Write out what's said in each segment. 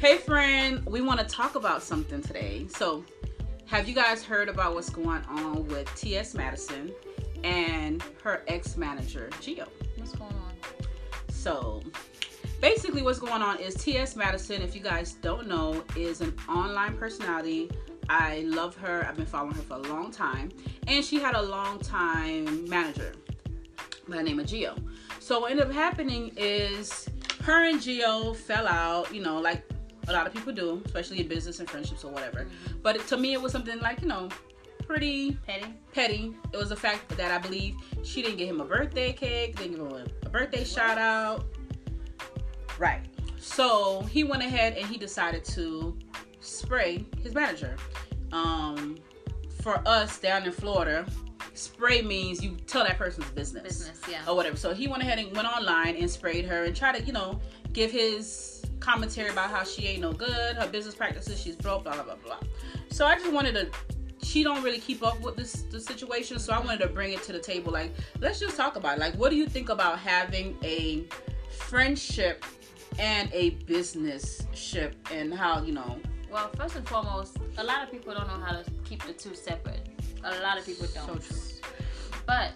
Hey, friend, we want to talk about something today. So, have you guys heard about what's going on with T.S. Madison and her ex manager, Gio? What's going on? So, basically, what's going on is T.S. Madison, if you guys don't know, is an online personality. I love her. I've been following her for a long time. And she had a long time manager by the name of Gio. So, what ended up happening is her and Gio fell out, you know, like a lot of people do, especially in business and friendships or whatever. Mm-hmm. But to me, it was something like, you know, pretty Petty? petty. It was the fact that I believe she didn't get him a birthday cake, didn't give him a, a birthday shout out. Right. So he went ahead and he decided to spray his manager. Um, for us down in Florida, spray means you tell that person's business. Business, yeah. Or whatever. So he went ahead and went online and sprayed her and tried to, you know, give his commentary about how she ain't no good, her business practices, she's broke, blah blah blah blah. So I just wanted to she don't really keep up with this the situation, so I wanted to bring it to the table. Like, let's just talk about it. Like, what do you think about having a friendship and a business ship and how, you know, Well, first and foremost, a lot of people don't know how to keep the two separate. A lot of people don't. true. But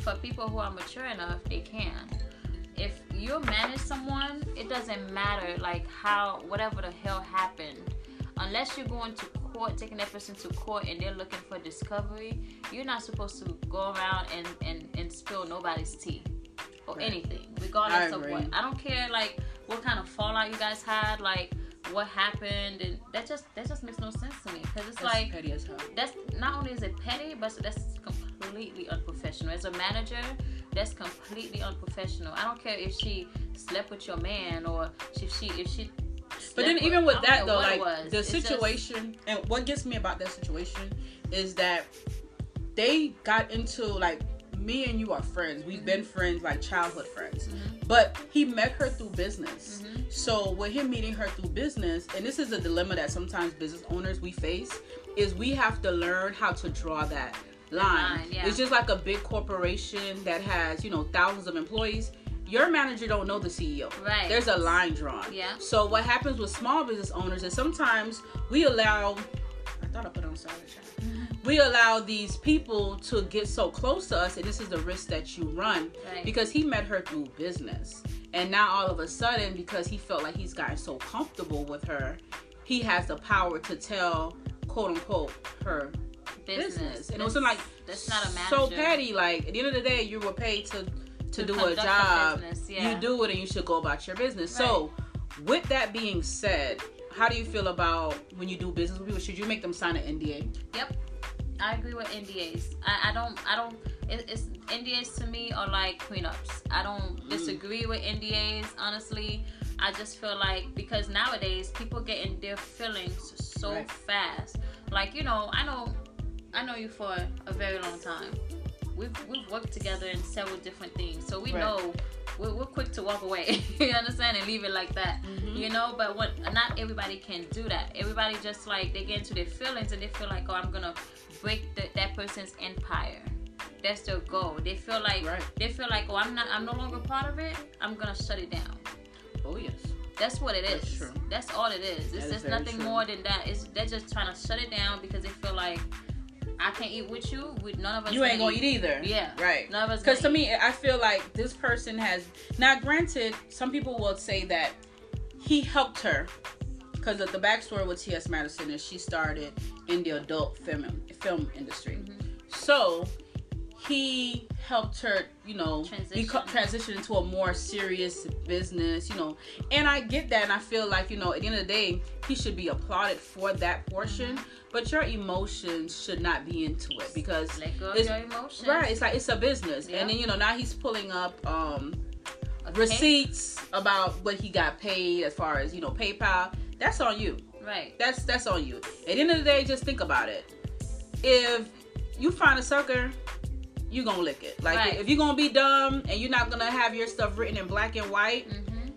for people who are mature enough, they can. If you're manage someone, it doesn't matter like how whatever the hell happened. Unless you're going to court, taking that person to court and they're looking for discovery, you're not supposed to go around and, and, and spill nobody's tea or Right. anything, regardless of what. I don't care like what kind of fallout you guys had, like what happened, and that just that just makes no sense to me because it's That's like petty as hell. that's not only is it petty, but that's completely unprofessional. As a manager, that's completely unprofessional. I don't care if she slept with your man or if she if she. But then slept even with that though, like the It's just- situation and what gets me about that situation is that they got into like me and you are friends. We've been friends like childhood friends. Mhm. But he met her through business. Mhm. So with him meeting her through business, and this is a dilemma that sometimes business owners we face, is we have to learn how to draw that line. line, yeah. It's just like a big corporation that has, you know, thousands of employees. Your manager don't know the CEO. Right. There's a line drawn. Yeah. So what happens with small business owners is sometimes we allow I thought I put on silent chat. Mm-hmm. We allow these people to get so close to us, and this is the risk that you run Right. because he met her through business. And now all of a sudden, because he felt like he's gotten so comfortable with her, he has the power to tell quote unquote her business. And it was like that's not a manager. so petty. Like at the end of the day, you were paid to to, To do a job. business, yeah. You do it, and you should go about your business. So, with that being said, how do you feel about when you do business with people? Should you make them sign an NDA? Yep, I agree with NDAs. I, I don't. I don't. It, it's NDAs to me are like prenups. I don't Mm. disagree with NDAs. Honestly, I just feel like because nowadays people get in their feelings so Right. fast. Like you know, I know, I know you for a very long time. We've we've worked together in several different things, so we Right. know. We're, we're quick to walk away, you understand, and leave it like that Mhm. you know but what not everybody can do that everybody just like they get into their feelings and they feel like oh i'm gonna break the, that person's empire that's their goal they feel like Right. they feel like oh i'm not i'm no longer part of it i'm gonna shut it down Oh yes. that's what it is That's true. that's all it is it's is just very nothing true. more than that it's they're just trying to shut it down because they feel like i can't eat with you with none of us You ain't gonna eat either. yeah Right. none of us Because to gonna me, I feel like this person has. Now, granted, some people will say that he helped her. Because of the backstory with T.S. Madison is she started in the adult film film industry. Mhm. So he helped her, you know, Transition. beco- transition into a more serious business, you know. And I get that, and I feel like, you know, at the end of the day, he should be applauded for that portion. But your emotions should not be into it because let go of it's- your emotions Right, it's like it's a business, Yeah. and then you know now he's pulling up um, Okay? receipts about what he got paid as far as you know PayPal. That's on you. right That's that's on you. At the end of the day, just think about it. If you find a sucker, you gonna lick it. Like Right. if you're gonna be dumb and you're not gonna have your stuff written in black and white, mm-hmm.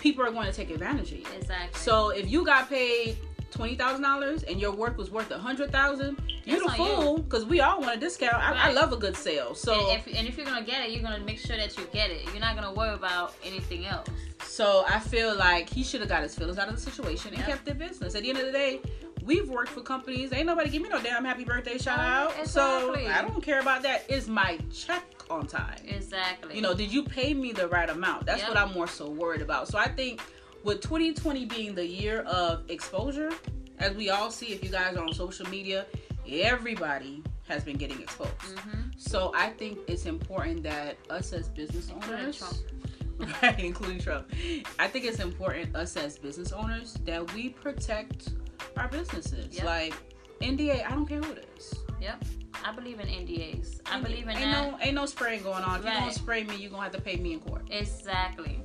people are going to take advantage of you. exactly So if you got paid twenty thousand dollars and your work was worth a hundred thousand, you the fool because we all want a discount. I, I love a good sale. So and if, and if you're gonna get it, you're gonna make sure that you get it. You're not gonna worry about anything else. So I feel like he should have got his feelings out of the situation and Yep. kept the business. At the end of the day, we've worked for companies. Ain't nobody give me no damn happy birthday shout out. exactly. So I don't care about that. Is my check on time? Exactly. You know, did you pay me the right amount? That's Yep. what I'm more so worried about. So I think with 2020 being the year of exposure, as we all see, if you guys are on social media, everybody has been getting exposed. hmm So I think it's important that us as business owners, right, including Trump, I think it's important us as business owners that we protect our businesses. Yep. Like NDA, I don't care who it is. Yep. I believe in NDAs. I believe in ain't that. no ain't no spraying going on. If you gonna Right. spray me, you gonna have to pay me in court. Exactly.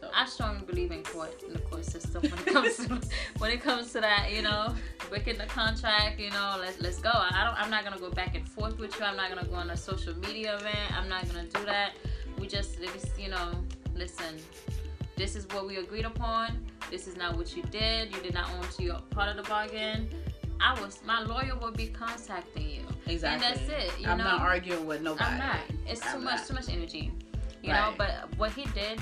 So. I strongly believe in court in the court system when it comes to when it comes to that, you know, breaking the contract, you know, let's let's go. I don't I'm not gonna go back and forth with you. I'm not gonna go on a social media event. I'm not gonna do that. We just you know, listen, this is what we agreed upon. This is not what you did. You did not own to your part of the bargain. I was my lawyer will be contacting you. Exactly. And that's it. You I'm know, not arguing with nobody. I'm not. It's too I'm much, not. too much energy. You Right. know, but what he did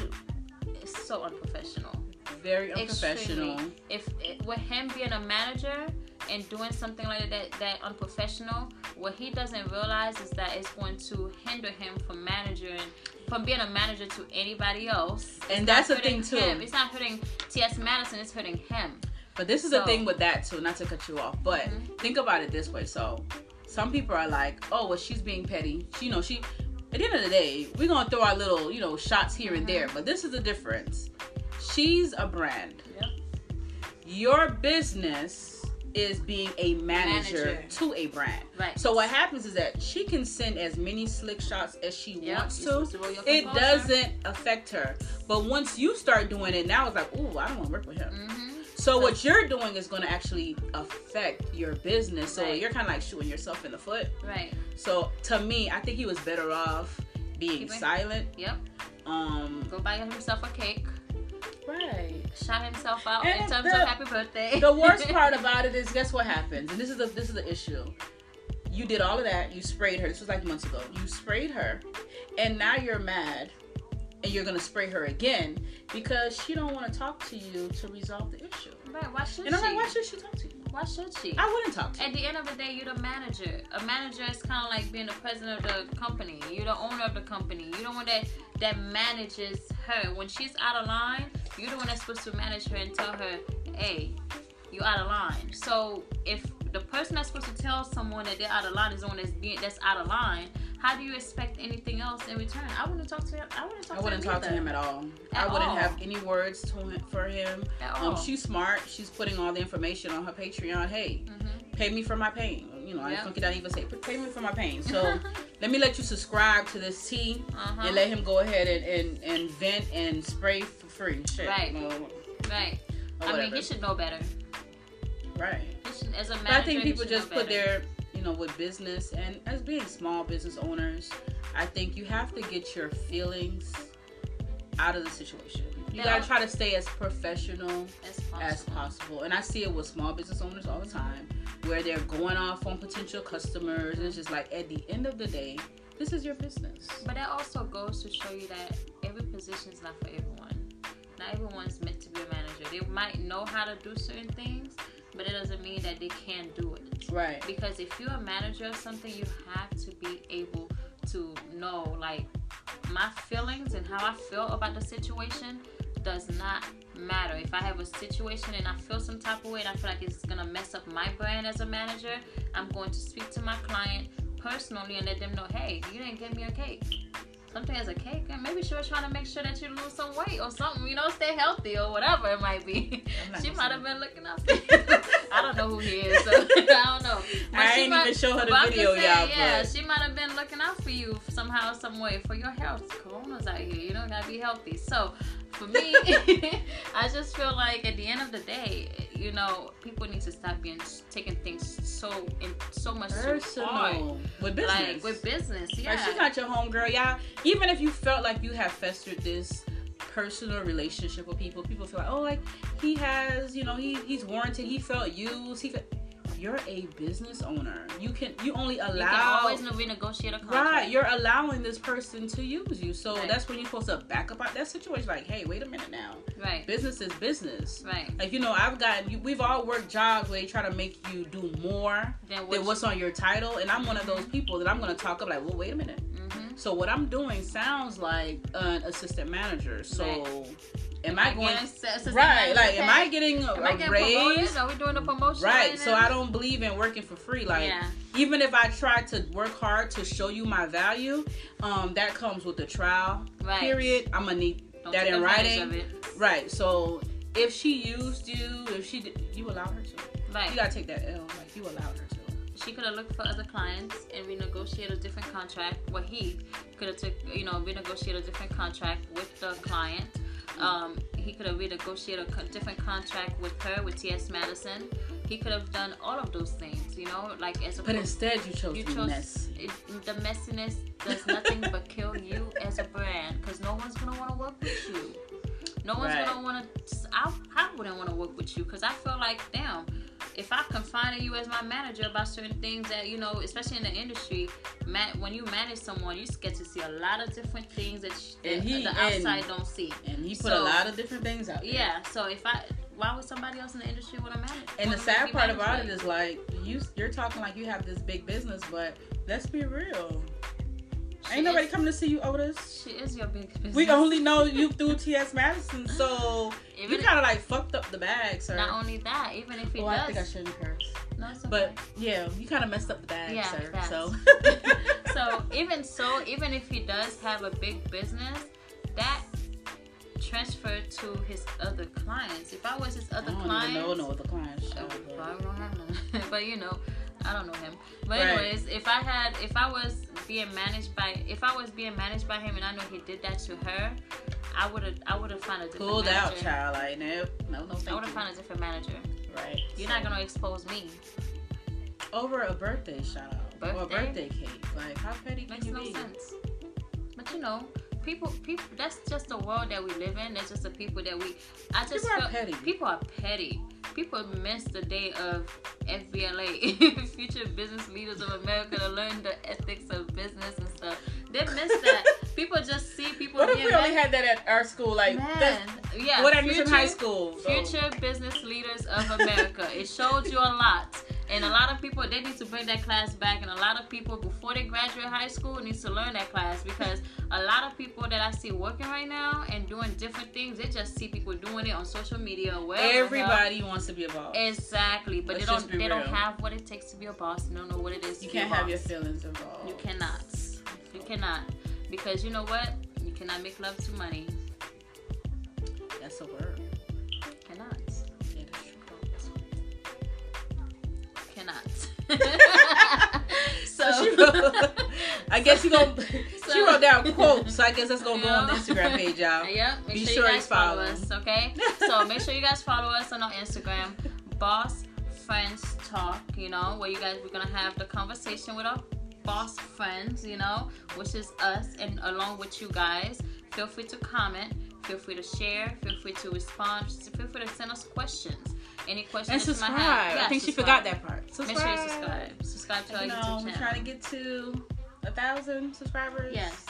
is so unprofessional. Very unprofessional. Extremely. If it, with him being a manager and doing something like that, that unprofessional, what he doesn't realize is that it's going to hinder him from managing, from being a manager to anybody else. It's And that's the thing, too. Him. It's not hurting T.S. Madison. It's hurting him. But this is the thing with that too, not to cut you off, but Mhm. think about it this way. So some people are like, oh, well, she's being petty. She, you know, she. At the end of the day, we're gonna throw our little, you know, shots here and Mhm. there. But this is the difference. She's a brand. Yep. Your business is being a manager, Manager. to a brand. Right. So what happens is that she can send as many slick shots as she Yep. wants to. to It doesn't affect her. But once you start doing it, now it's like, ooh, I don't want to work with him. Mhm. So what you're doing is going to actually affect your business. So Right. you're kind of like shooting yourself in the foot. Right. So to me, I think he was better off being silent. Yep. Um, Go buy himself a cake. Right. Shout himself out And in terms the- of happy birthday. The worst part about it is, guess what happens? And this is the this is the issue. You did all of that. You sprayed her. This was like months ago. You sprayed her, and now you're mad, and you're gonna spray her again because she don't want to talk to you to resolve the issue. Right, why should And I'm she? like, why should she talk to you? Why should she? I wouldn't talk to. At the end of the day, you're the manager. A manager is kind of like being the president of the company. You're the owner of the company. You're the one that that manages her. When she's out of line, you're the one that's supposed to manage her and tell her, "Hey, you're out of line." So if the person that's supposed to tell someone that they're out of line is the one that's being that's out of line, how do you expect anything else in return? I wouldn't talk to him. I wouldn't talk I wouldn't to him talk to him at all. At I wouldn't all. have any words to him, for him. At Um, all. she's smart. She's putting all the information on her Patreon. Hey, Mhm. pay me for my pain. You know, I Yep. funky don't even say pay me for my pain. So let me let you subscribe to this tea Uh-huh. and let him go ahead and, and, and vent and spray for free. Shit. Right. Right. I mean, he should know better. Right. As a manager, But I think people just put better. their, you know, with business and as being small business owners, I think you have to get your feelings out of the situation. You Yeah. gotta try to stay as professional as possible. as possible. And I see it with small business owners all the time, where they're going off on potential customers, and it's just like at the end of the day, this is your business. But that also goes to show you that every position is not for everyone. Not everyone's meant to be a manager. They might know how to do certain things, but it doesn't mean that they can't do it. Right. Because if you're a manager of something, you have to be able to know, like, my feelings and how I feel about the situation does not matter. If I have a situation and I feel some type of way and I feel like it's gonna mess up my brand as a manager, I'm going to speak to my client personally and let them know, hey, you didn't give me a cake. Something as a cake, and maybe she was trying to make sure that you lose some weight or something, you know, stay healthy or whatever it might be. She might have been looking out for you. I don't know who he is, so I don't know. But I ain't might- even show her the video, y'all. Yeah, but she might have been looking out for you somehow, some way for your health. Corona's out here, you know, gotta be healthy. So, for me, I just feel like at the end of the day, you know, people need to stop being taking things so in so much so personal with business. Like with business, yeah. Like she's not your homegirl, y'all. Even if you felt like you have festered this personal relationship with people, people feel like, oh, like he has, you know, he he's warranted. He felt used. He felt, you're a business owner. You can you only allow You can always renegotiate a contract. Right, you're allowing this person to use you. So Right. that's when you're supposed to back up out that situation. Like, hey, wait a minute now. right, Business is business. right. Like you know, I've gotten. We've all worked jobs where they try to make you do more Then than what's on your title, and I'm one of those people that I'm gonna talk up like, well, wait a minute. hmm So what I'm doing sounds like an assistant manager. So am I going? Right, like, am I getting a, Am I a getting raise? Are we doing a promotion? Right, so? I don't believe in working for free. Like, yeah, even if I try to work hard to show you my value, um, that comes with the trial right. period. I'm gonna need Don't that in writing. Right. So if she used you, if she did, you allowed her to. You gotta take that L. Like you allowed her to. She could have looked for other clients and renegotiate a different contract. Well, he could have took, you know, renegotiate a different contract with the client. Um, he could have renegotiated a different contract with her, with T.S. Madison. He could have done all of those things, you know, like as a But instead, you chose you chose mess. it, the messiness does nothing but kill you as a brand because no one's gonna want to work with you. No one's Right. gonna want to. I, I wouldn't want to work with you because I feel like, damn, if I confine you as my manager about certain things that you know, especially in the industry, man, when you manage someone, you get to see a lot of different things that, sh- And that he- the and- outside don't see. And he put So- a lot of different things out there. Yeah, so if I, why would somebody else in the industry want to manage? And the sad part about it is like you you're talking like you have this big business, but let's be real. She Ain't nobody is- coming to see you Otis. She is your big business. We only know you through T.S. Madison, so you kind of like fucked up the bag, sir. Not only that, even if he well, does, I think I shouldn't curse, no, okay. but yeah, you kind of messed up the bag, Yeah, sir. facts. So so even so, even if he does have a big business, that transferred to his other clients. If I was his other client. I don't clients, even know no other clients. Oh, oh so, I don't have none. but you know, I don't know him. But Right. anyways, if I had, if I was being managed by, if I was being managed by him, and I know he did that to her, I would have, I would have found a different Pulled out, child. Like no, no, no, I would have found a different manager. Right. You're So, not gonna expose me. over a birthday shout out or a Birthday? birthday cake. Like how petty can Makes you no be? sense. But you know, people, people. That's just the world that we live in. That's just the people that we. I just People are petty. people are petty. People miss the day of FBLA, Future Business Leaders of America, to learn the ethics of business and stuff. They miss that. people just see people What if we only had that at our school? Like Man, yeah. what I did in high school. so- Future Business Leaders of America. it showed you a lot. And a lot of people, they need to bring that class back. And a lot of people, before they graduate high school, needs to learn that class because a lot of people that I see working right now and doing different things, they just see people doing it on social media. The. Everybody wants to be a boss. Exactly, but Let's they don't. They don't have what it takes to be a boss. They don't know what it is. you can't have your feelings involved. You cannot. You cannot, because you know what? You cannot make love to money. That's a word. Cannot. So she wrote, I guess you gonna she wrote down quotes. So I guess that's gonna go on the Instagram page, y'all. Yep. Make Be sure, sure you guys follow follow. us, okay? so make sure you guys follow us on our Instagram, Boss Friends Talk. You know, where you guys we're gonna have the conversation with our boss friends. You know, which is us, and along with you guys. Feel free to comment. Feel free to share. Feel free to respond. Feel free to send us questions. Any questions? And subscribe. you might. I Yeah, think she forgot that part. Subscribe. Make sure you subscribe. Subscribe to our You know, YouTube we're trying to get to a thousand subscribers. Yes.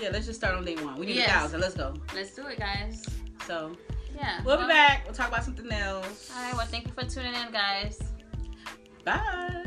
Yeah, let's just start on day one. We need Yes. a thousand. Let's go. Let's do it, guys. So Yeah. we'll well, be back. We'll talk about something else. All right. Well, thank you for tuning in, guys. Bye.